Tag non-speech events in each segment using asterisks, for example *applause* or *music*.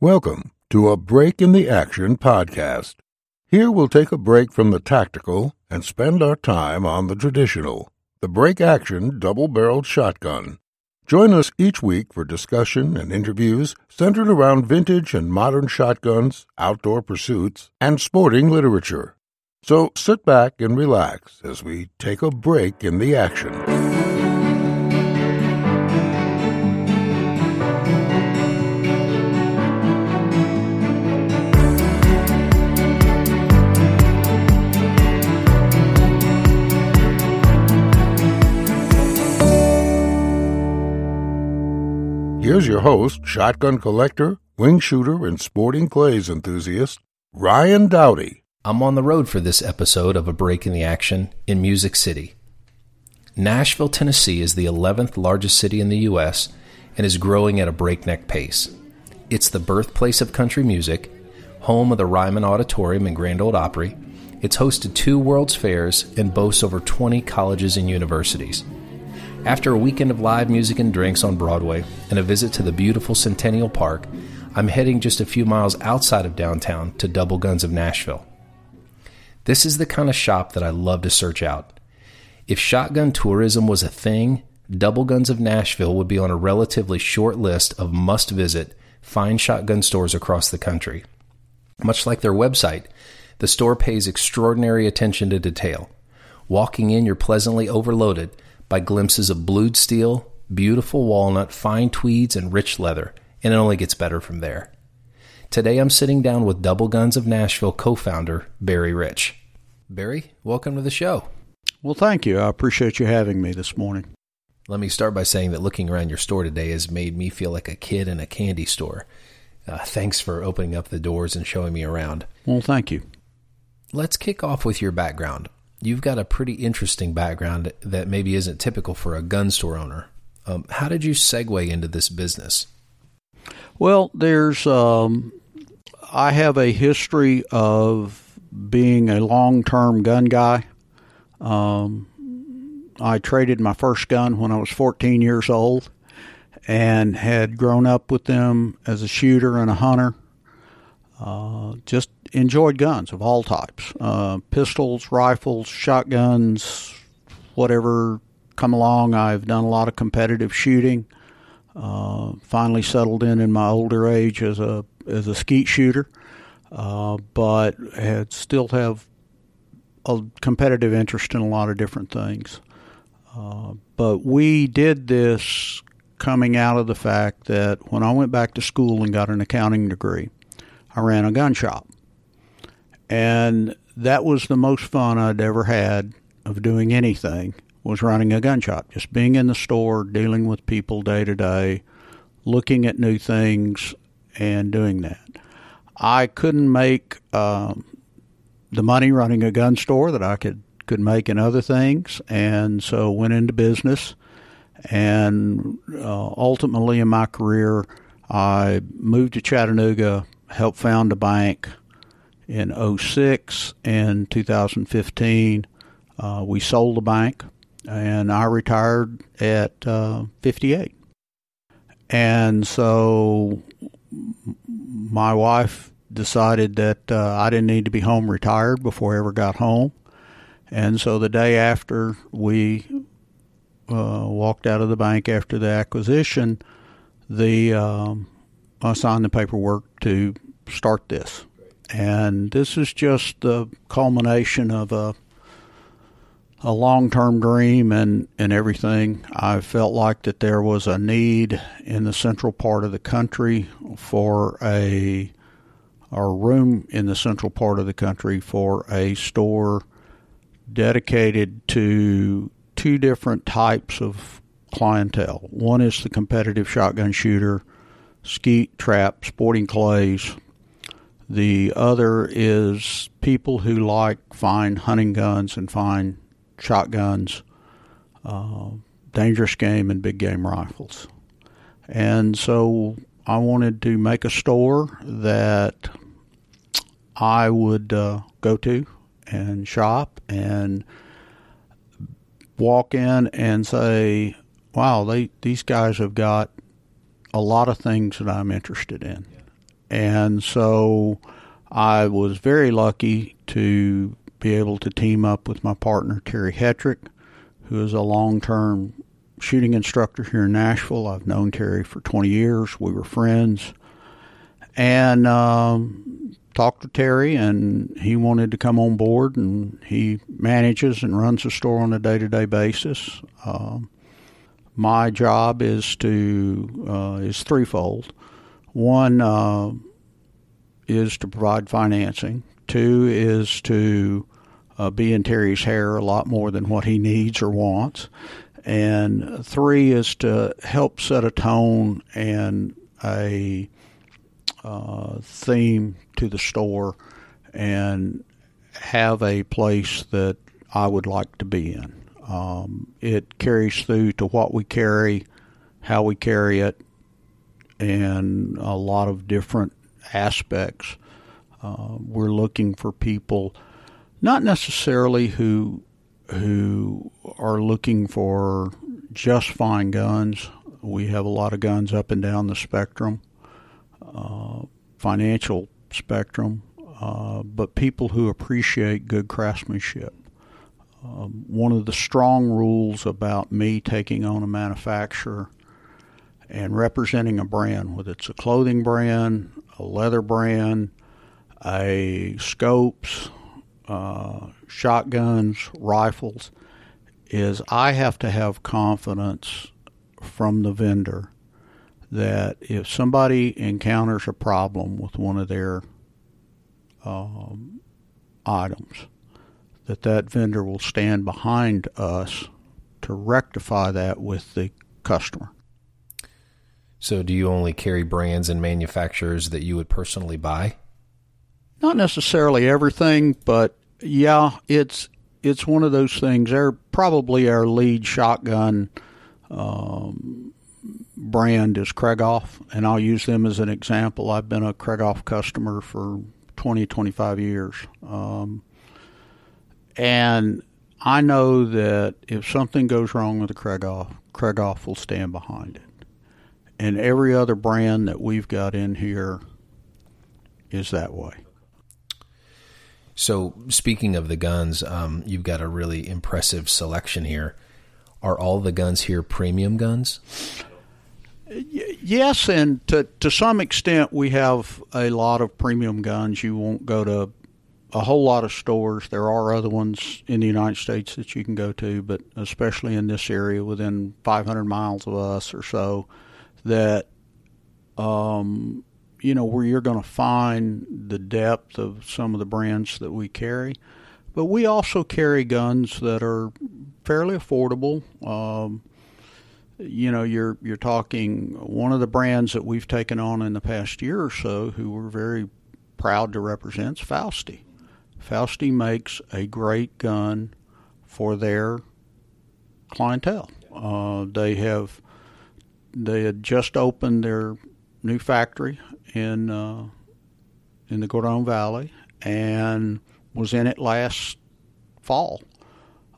Welcome to a Break in the Action podcast. Here we'll take a break from the tactical and spend our time on the traditional, the break action double barreled shotgun. Join us each week for discussion and interviews centered around vintage and modern shotguns, outdoor pursuits, and sporting literature. So sit back and relax as we take a break in the action. Here's your host, shotgun collector, wing shooter, and sporting clays enthusiast, Ryan Dowdy. I'm on the road for this episode of A Break in the Action in Music City. Nashville, Tennessee is the 11th largest city in the U.S. and is growing at a breakneck pace. It's the birthplace of country music, home of the Ryman Auditorium and Grand Ole Opry. It's hosted two World's Fairs and boasts over 20 colleges and universities. After a weekend of live music and drinks on Broadway and a visit to the beautiful Centennial Park, I'm heading just a few miles outside of downtown to Double Guns of Nashville. This is the kind of shop that I love to search out. If shotgun tourism was a thing, Double Guns of Nashville would be on a relatively short list of must visit fine shotgun stores across the country. Much like their website, the store pays extraordinary attention to detail. Walking in, you're pleasantly overloaded by glimpses of blued steel, beautiful walnut, fine tweeds, and rich leather, and it only gets better from there. Today I'm sitting down with Double Guns of Nashville co founder Barry Rich. Barry, welcome to the show. Well, thank you. I appreciate you having me this morning. Let me start by saying that looking around your store today has made me feel like a kid in a candy store. Uh, thanks for opening up the doors and showing me around. Well, thank you. Let's kick off with your background you've got a pretty interesting background that maybe isn't typical for a gun store owner. Um, how did you segue into this business? Well, there's um, I have a history of being a long-term gun guy. Um, I traded my first gun when I was 14 years old, and had grown up with them as a shooter and a hunter. Uh, just enjoyed guns of all types uh, pistols, rifles, shotguns, whatever come along. I've done a lot of competitive shooting. Uh, finally settled in in my older age as a as a skeet shooter, uh, but had still have a competitive interest in a lot of different things. Uh, but we did this coming out of the fact that when I went back to school and got an accounting degree, I ran a gun shop. And that was the most fun I'd ever had of doing anything was running a gun shop, just being in the store, dealing with people day to day, looking at new things, and doing that. I couldn't make um, the money running a gun store that I could could make in other things, and so went into business. And uh, ultimately, in my career, I moved to Chattanooga, helped found a bank, in 06 and 2015. Uh, we sold the bank, and I retired at uh, 58. And so my wife decided that uh, I didn't need to be home retired before I ever got home. And so the day after we uh, walked out of the bank after the acquisition, the um, I signed the paperwork to start this. And this is just the culmination of a a long term dream and, and everything. I felt like that there was a need in the central part of the country for a a room in the central part of the country for a store dedicated to two different types of clientele. One is the competitive shotgun shooter, skeet, trap, sporting clays, the other is people who like fine hunting guns and fine shotguns, uh, dangerous game, and big game rifles. And so I wanted to make a store that I would uh, go to and shop and walk in and say, wow, they, these guys have got a lot of things that I'm interested in And so I was very lucky to be able to team up with my partner, Terry Hetrick, who is a long term shooting instructor here in Nashville. I've known Terry for 20 years. We were friends. And um, talked to Terry, and he wanted to come on board, and he manages and runs the store on a day to day basis. Um, my job is to uh, is threefold. One uh, is to provide financing. Two is to uh, be in Terry's hair a lot more than what he needs or wants. And three is to help set a tone and a uh, theme to the store and have a place that I would like to be in. Um, it carries through to what we carry, how we carry it, and a lot of different aspects. Uh, we're looking for people, not necessarily who who are looking for just fine guns. We have a lot of guns up and down the spectrum, uh, financial spectrum, uh, but people who appreciate good craftsmanship. Um, one of the strong rules about me taking on a manufacturer and representing a brand, whether it's a clothing brand, a leather brand, a scopes, uh, shotguns, rifles, is I have to have confidence from the vendor that if somebody encounters a problem with one of their um, items, that that vendor will stand behind us to rectify that with the customer. So, do you only carry brands and manufacturers that you would personally buy? Not necessarily everything, but yeah, it's it's one of those things. They're probably our lead shotgun um, brand is Krieghoff, and I'll use them as an example. I've been a Krieghoff customer for 20, 25 years. Um, and I know that if something goes wrong with the Krieghoff, Krieghoff will stand behind it. And every other brand that we've got in here is that way. So, speaking of the guns, um, you've got a really impressive selection here. Are all the guns here premium guns? Yes, and to to some extent, we have a lot of premium guns. You won't go to a whole lot of stores. There are other ones in the United States that you can go to, but especially in this area within 500 miles of us or so, that um, you know where you're going to find the depth of some of the brands that we carry. But we also carry guns that are fairly affordable. Um, you know, you're you're talking one of the brands that we've taken on in the past year or so, who we're very proud to represent, is Fausti. Fausti makes a great gun for their clientele. Uh, they have they had just opened their new factory in uh, in the Gordon Valley and was in it last fall.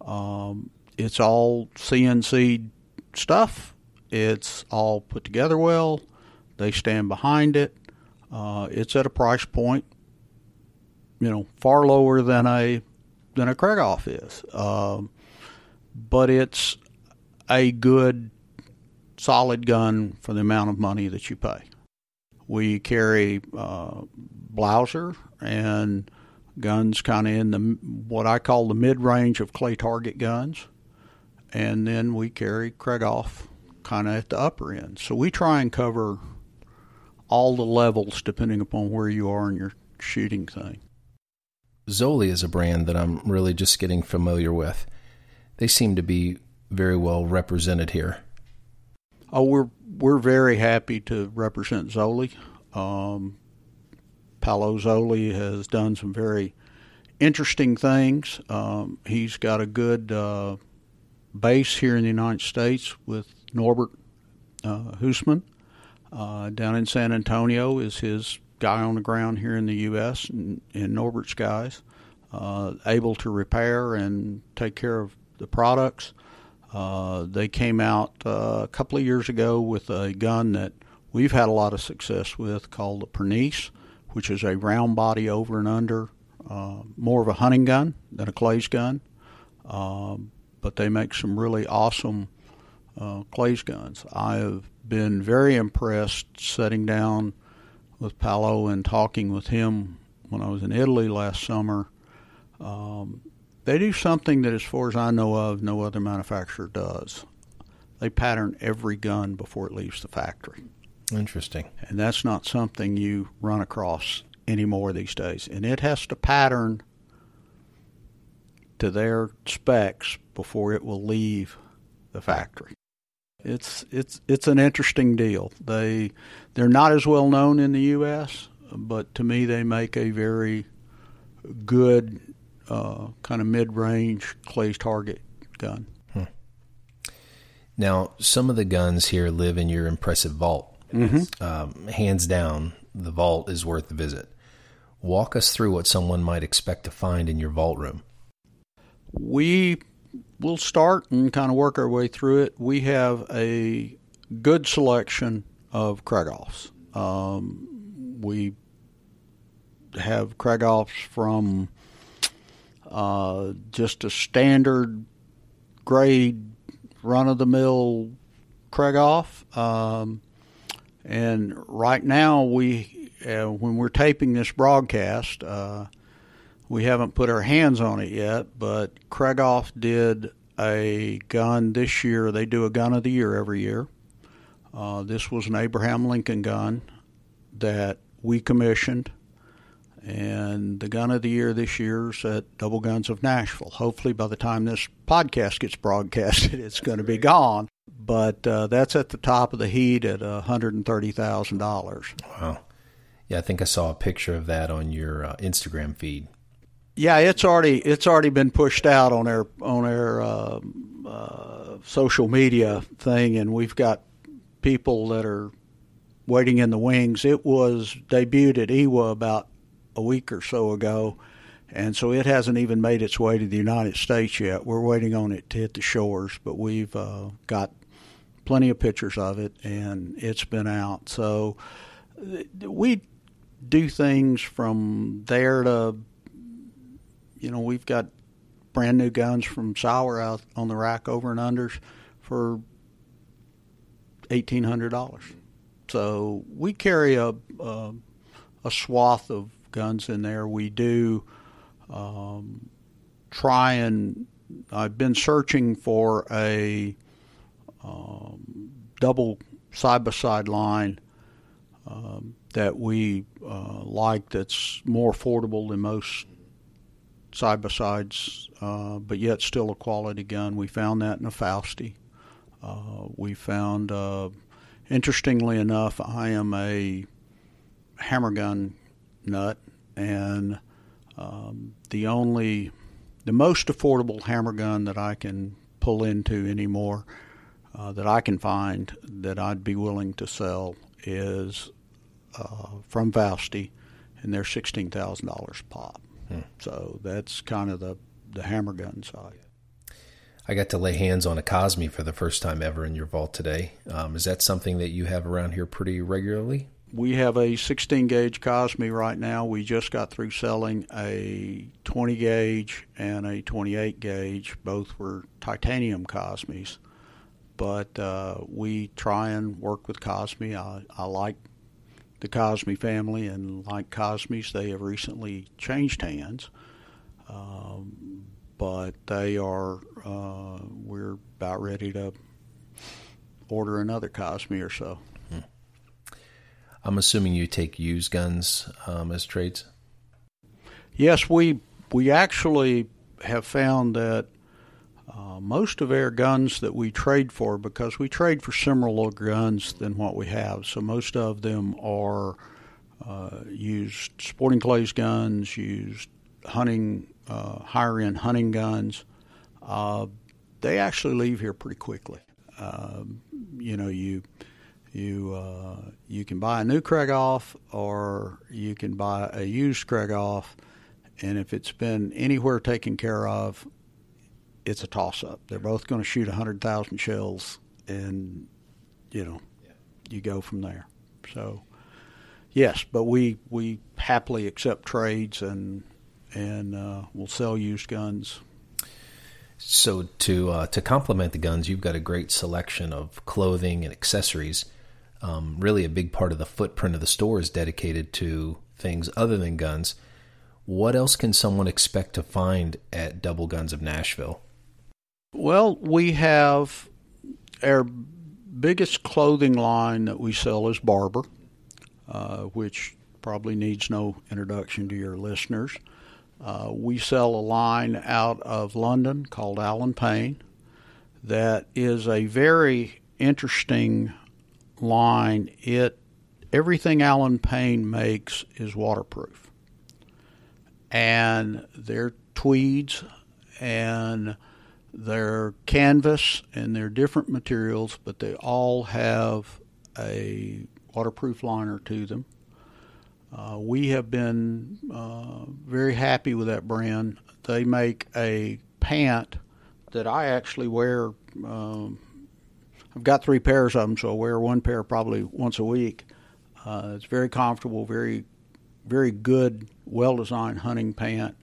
Um, it's all CNC stuff. It's all put together well. They stand behind it. Uh, it's at a price point you know, far lower than a than a Krieghoff is. Um, but it's a good, solid gun for the amount of money that you pay. We carry uh, and guns kind of in the what I call the mid range of clay target guns, and then we carry Krieghoff kind of at the upper end. So we try and cover all the levels depending upon where you are in your shooting thing. Zoli is a brand that I'm really just getting familiar with. They seem to be very well represented here. Oh, we're we're very happy to represent Zoli. Um, Paolo Zoli has done some very interesting things. Um, he's got a good uh, base here in the United States with Norbert uh, Husmann. Uh, down in San Antonio is his guy on the ground here in the U.S. and, and Norbert's guys, uh, able to repair and take care of the products. Uh, they came out uh, a couple of years ago with a gun that we've had a lot of success with called the Pernice, which is a round body over and under, uh, more of a hunting gun than a Clays gun. Um, but they make some really awesome uh, Clays guns. I have been very impressed sitting down with Paolo and talking with him when I was in Italy last summer. Um, they do something that, as far as I know of, no other manufacturer does. They pattern every gun before it leaves the factory. Interesting. And that's not something you run across anymore these days. And it has to pattern to their specs before it will leave the factory. It's it's it's an interesting deal. They they're not as well known in the U.S., but to me they make a very good uh, kind of mid-range clay target gun. Hmm. Now, some of the guns here live in your impressive vault. Mm-hmm. Um, hands down, the vault is worth the visit. Walk us through what someone might expect to find in your vault room. We will start and kind of work our way through it. We have a good selection of Krieghoffs. Um, we have Krieghoffs from uh, just a standard grade run of the mill Krieghoff. Um, and right now, we uh, when we're taping this broadcast, uh, we haven't put our hands on it yet. But Krieghoff did a gun this year. They do a gun of the year every year. Uh, this was an Abraham Lincoln gun that we commissioned, and the gun of the year this year is at Double Guns of Nashville. Hopefully, by the time this podcast gets broadcasted, *laughs* it's going to be gone but uh, that's at the top of the heat at $130,000. Wow. Yeah, I think I saw a picture of that on your uh, Instagram feed. Yeah, it's already it's already been pushed out on our on our uh, uh, social media thing, and we've got people that are waiting in the wings. It was debuted at EWA about a week or so ago, and so it hasn't even made its way to the United States yet. We're waiting on it to hit the shores, but we've uh, got plenty of pictures of it, and it's been out. So we do things from there to, you know, we've got brand new guns from Sauer out on the rack over and unders for eighteen hundred dollars. So we carry a, a, a swath of guns in there. We do um, try and I've been searching for a um, double side by side line um, that we uh, like that's more affordable than most side by sides, uh, but yet still a quality gun. We found that in a Fausti. Uh, we found, uh, interestingly enough, I am a hammer gun nut, and um, the only, the most affordable hammer gun that I can pull into anymore uh, that I can find that I'd be willing to sell is uh, from Fausti, and they're sixteen thousand dollars pop. Hmm. So that's kind of the the hammer gun side. I got to lay hands on a Cosmi for the first time ever in your vault today. Um, is that something that you have around here pretty regularly? We have a 16 gauge Cosmi right now. We just got through selling a 20 gauge and a 28 gauge. Both were titanium Cosmis but uh, we try and work with Cosmi. I, I like the Cosmi family, and like Cosmis, they have recently changed hands. Um, but they are, uh, we're about ready to order another Cosmi or so. I'm assuming you take used guns um, as trades. Yes, we we actually have found that uh, most of our guns that we trade for, because we trade for similar guns than what we have, so most of them are uh, used sporting clays guns, used hunting, uh, higher end hunting guns. Uh, they actually leave here pretty quickly. Um, you know, you you uh, you can buy a new Krieghoff, or you can buy a used Krieghoff, and if it's been anywhere taken care of, it's a toss up. They're both going to shoot 100,000 shells, and, you know, yeah. you go from there. So, yes, but we we happily accept trades and and uh, we'll sell used guns. So to uh, to complement the guns, you've got a great selection of clothing and accessories. Um, really, a big part of the footprint of the store is dedicated to things other than guns. What else can someone expect to find at Double Guns of Nashville? Well, we have our biggest clothing line that we sell is Barbour, uh, which probably needs no introduction to your listeners. Uh, we sell a line out of London called Alan Paine that is a very interesting line. It everything Alan Paine makes is waterproof, and their tweeds and their canvas and their different materials, but they all have a waterproof liner to them. Uh, we have been uh, very happy with that brand. They make a pant that I actually wear. Um, I've got three pairs of them, so I wear one pair probably once a week. Uh, it's very comfortable, very, very good, well-designed hunting pant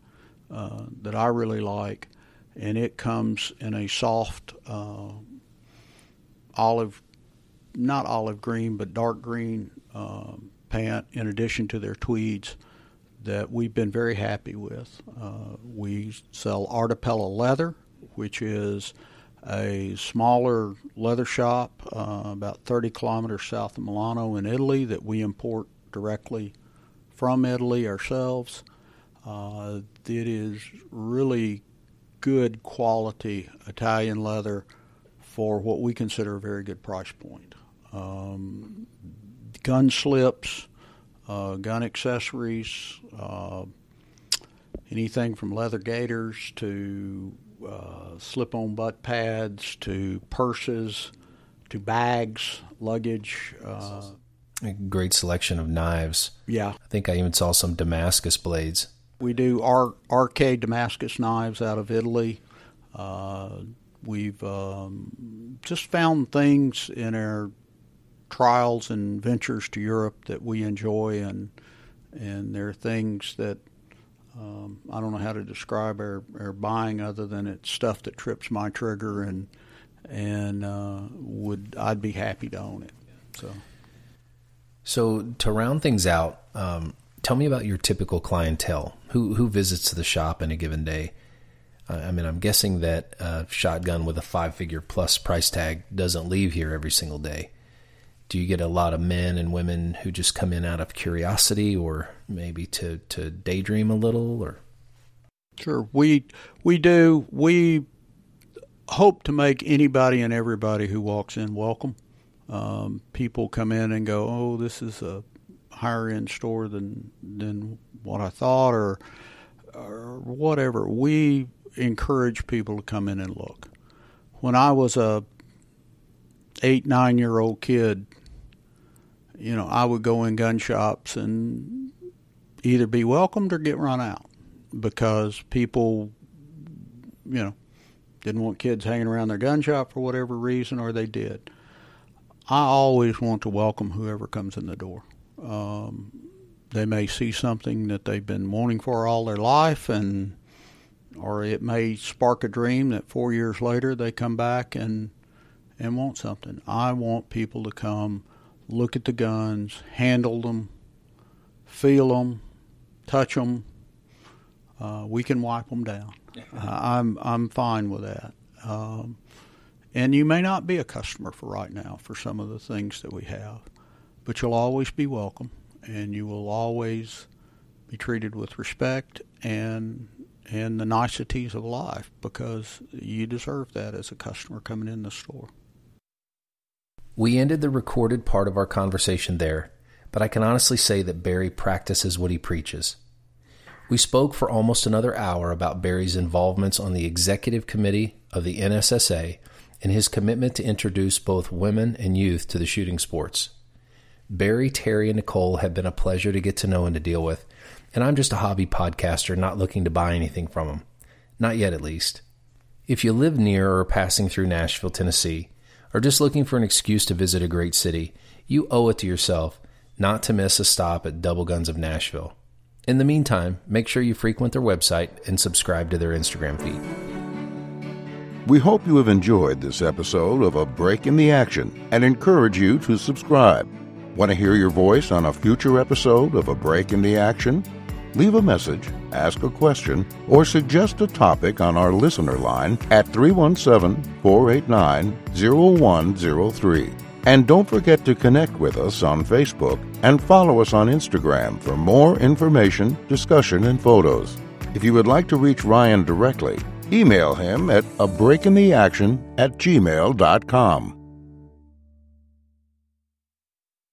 uh, that I really like, and it comes in a soft uh, olive, not olive green, but dark green um, pant in addition to their tweeds that we've been very happy with. Uh, we sell Artapella Leather, which is a smaller leather shop uh, about 30 kilometers south of Milano in Italy that we import directly from Italy ourselves. Uh, it is really good quality Italian leather for what we consider a very good price point. Um, gun slips, uh, gun accessories, uh, anything from leather gaiters to uh, slip on butt pads to purses to bags, luggage. Uh, a great selection of knives. Yeah. I think I even saw some Damascus blades. We do our arcade Damascus knives out of Italy. Uh, we've um, just found things in our trials and ventures to Europe that we enjoy, and and there are things that um, I don't know how to describe our, our buying other than it's stuff that trips my trigger and and uh, would I'd be happy to own it. So, so to round things out, um, tell me about your typical clientele. Who who visits the shop in a given day? I mean, I'm guessing that a shotgun with a five figure plus price tag doesn't leave here every single day do you get a lot of men and women who just come in out of curiosity or maybe to, to daydream a little or? Sure. We we do. We hope to make anybody and everybody who walks in welcome. Um, people come in and go oh this is a higher end store than than what I thought or or whatever. We encourage people to come in and look. When I was a eight nine year old kid you know, I would go in gun shops and either be welcomed or get run out because people, you know, didn't want kids hanging around their gun shop for whatever reason, or they did. I always want to welcome whoever comes in the door. Um, they may see something that they've been wanting for all their life, and or it may spark a dream that four years later they come back and and want something. I want people to come look at the guns, handle them, feel them, touch them. Uh, we can wipe them down. Uh, I'm I'm fine with that. Um, and you may not be a customer for right now for some of the things that we have, but you'll always be welcome, and you will always be treated with respect and and the niceties of life because you deserve that as a customer coming in the store. We ended the recorded part of our conversation there, but I can honestly say that Barry practices what he preaches. We spoke for almost another hour about Barry's involvements on the executive committee of the NSSA and his commitment to introduce both women and youth to the shooting sports. Barry, Terry, and Nicole have been a pleasure to get to know and to deal with, and I'm just a hobby podcaster not looking to buy anything from them. Not yet, at least. If you live near or passing through Nashville, Tennessee, or just looking for an excuse to visit a great city, you owe it to yourself not to miss a stop at Double Guns of Nashville. In the meantime, make sure you frequent their website and subscribe to their Instagram feed. We hope you have enjoyed this episode of A Break in the Action and encourage you to subscribe. Want to hear your voice on a future episode of A Break in the Action? Leave a message, ask a question, or suggest a topic on our listener line at 317 489 0103. And don't forget to connect with us on Facebook and follow us on Instagram for more information, discussion, and photos. If you would like to reach Ryan directly, email him at a breakintheaction at gmail.com.